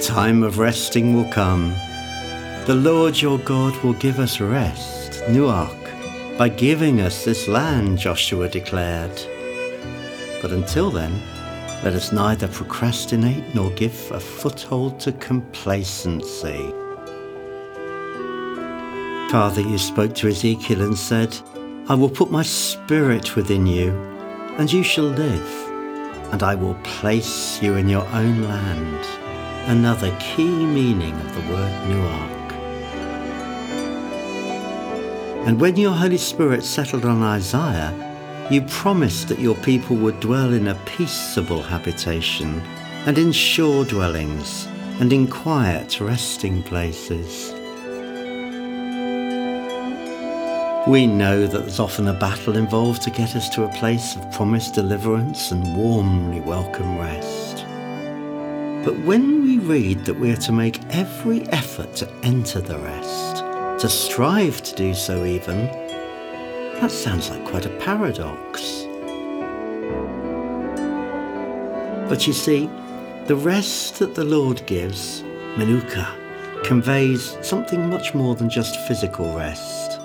time of resting will come. The Lord your God will give us rest, Nuach, by giving us this land, Joshua declared. But until then, let us neither procrastinate nor give a foothold to complacency. Father, you spoke to Ezekiel and said, I will put my spirit within you, and you shall live, and I will place you in your own land. Another key meaning of the word Nuach. And when your Holy Spirit settled on Isaiah, you promised that your people would dwell in a peaceable habitation, and in sure dwellings, and in quiet resting places. We know that there's often a battle involved to get us to a place of promised deliverance and warmly welcome rest. But when we read that we are to make every effort to enter the rest, to strive to do so even, that sounds like quite a paradox. But you see, the rest that the Lord gives, Menucha, conveys something much more than just physical rest.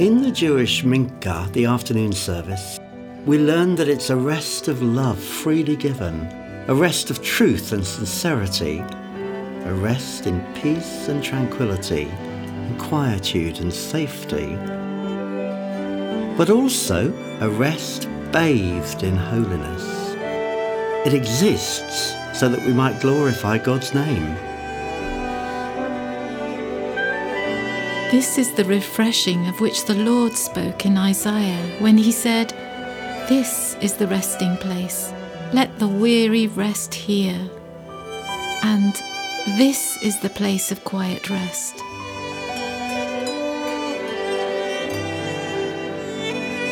In the Jewish Mincha, the afternoon service, we learn that it's a rest of love freely given, a rest of truth and sincerity, a rest in peace and tranquility and quietude and safety, but also a rest bathed in holiness. It exists so that we might glorify God's name. This is the refreshing of which the Lord spoke in Isaiah when he said, This is the resting place. Let the weary rest here. And this is the place of quiet rest.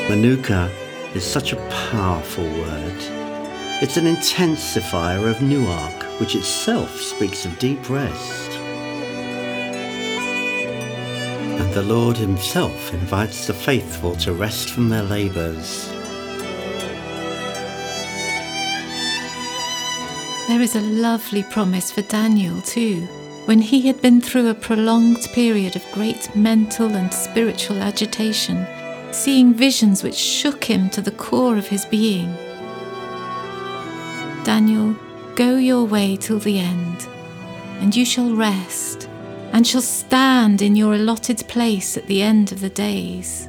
Menucha is such a powerful word. It's an intensifier of Nuach, which itself speaks of deep rest. And the Lord Himself invites the faithful to rest from their labours. There is a lovely promise for Daniel, too, when he had been through a prolonged period of great mental and spiritual agitation seeing visions which shook him to the core of his being. Daniel, go your way till the end, and you shall rest, and shall stand in your allotted place at the end of the days.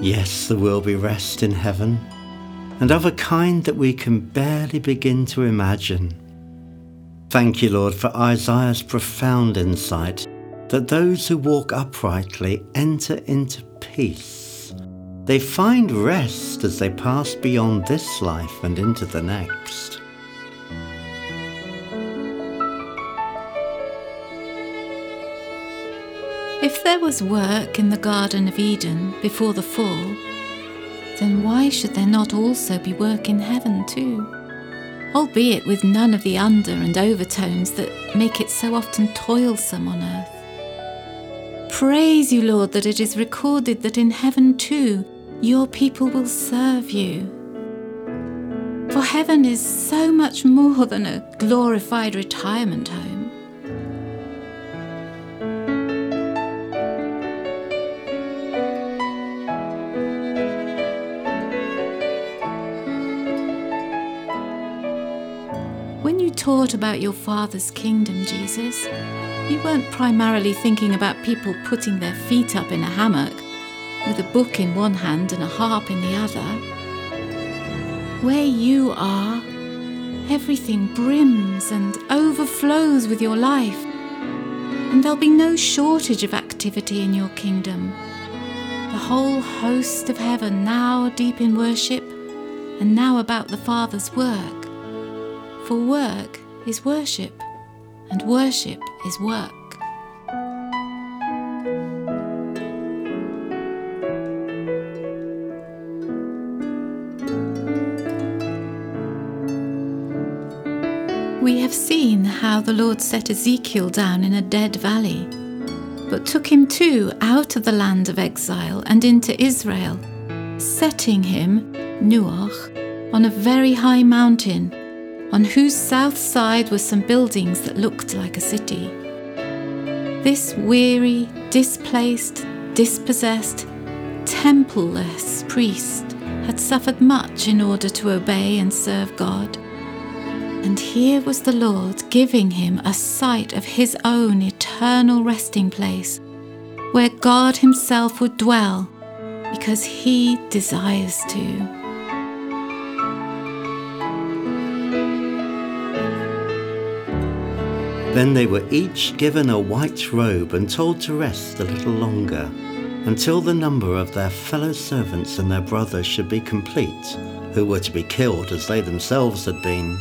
Yes, there will be rest in heaven, and of a kind that we can barely begin to imagine. Thank you, Lord, for Isaiah's profound insight that those who walk uprightly enter into peace. They find rest as they pass beyond this life and into the next. If there was work in the Garden of Eden before the fall, then why should there not also be work in heaven too? Albeit with none of the under and overtones that make it so often toilsome on earth. Praise you, Lord, that it is recorded that in heaven too your people will serve you. For heaven is so much more than a glorified retirement home. Taught about your Father's kingdom, Jesus, you weren't primarily thinking about people putting their feet up in a hammock with a book in one hand and a harp in the other. Where you are, everything brims and overflows with your life, and there'll be no shortage of activity in your kingdom. The whole host of heaven now deep in worship, and now about the Father's work. For work is worship and worship is work. We have seen how the Lord set Ezekiel down in a dead valley, but took him too out of the land of exile and into Israel, setting him, Nuach, on a very high mountain, on whose south side were some buildings that looked like a city. This weary, displaced, dispossessed, templeless priest had suffered much in order to obey and serve God. And here was the Lord giving him a sight of his own eternal resting place, where God Himself would dwell, because He desires to. Then they were each given a white robe and told to rest a little longer, until the number of their fellow servants and their brothers should be complete, who were to be killed as they themselves had been.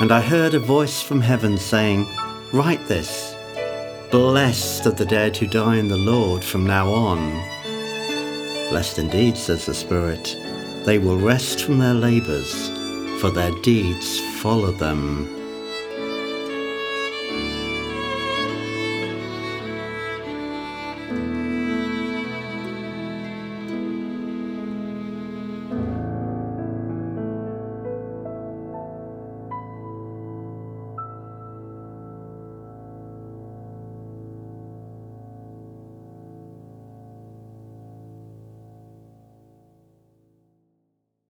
And I heard a voice from heaven saying, Write this Blessed are the dead who die in the Lord from now on. Blessed indeed, says the Spirit, they will rest from their labours, for their deeds follow them.